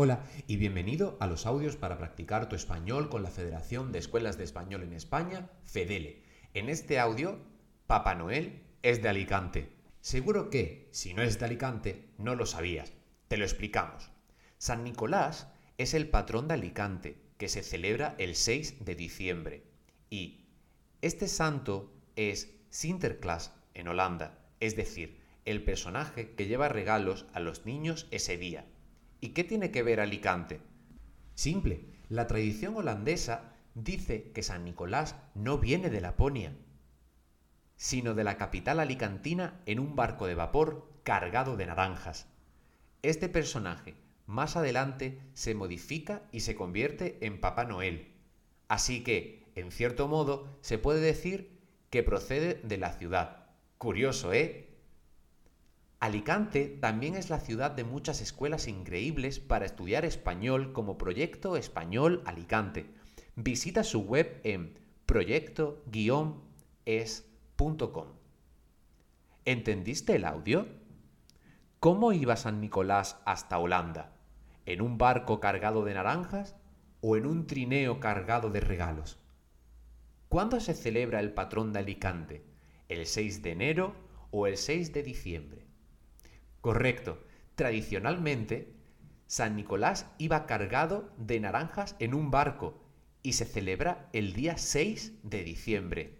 Hola y bienvenido a los audios para practicar tu español con la Federación de Escuelas de Español en España, FEDELE. En este audio, Papá Noel es de Alicante. Seguro que, si no es de Alicante, no lo sabías. Te lo explicamos. San Nicolás es el patrón de Alicante, que se celebra el 6 de diciembre. Y este santo es Sinterklaas en Holanda, es decir, el personaje que lleva regalos a los niños ese día. ¿Y qué tiene que ver Alicante? Simple, la tradición holandesa dice que San Nicolás no viene de Laponia, sino de la capital alicantina en un barco de vapor cargado de naranjas. Este personaje más adelante se modifica y se convierte en Papá Noel. Así que, en cierto modo, se puede decir que procede de la ciudad. Curioso, ¿eh? Alicante también es la ciudad de muchas escuelas increíbles para estudiar español como Proyecto Español Alicante. Visita su web en proyecto-es.com. ¿Entendiste el audio? ¿Cómo iba San Nicolás hasta Holanda? ¿En un barco cargado de naranjas o en un trineo cargado de regalos? ¿Cuándo se celebra el patrón de Alicante? ¿El 6 de enero o el 6 de diciembre? Correcto. Tradicionalmente, San Nicolás iba cargado de naranjas en un barco y se celebra el día 6 de diciembre.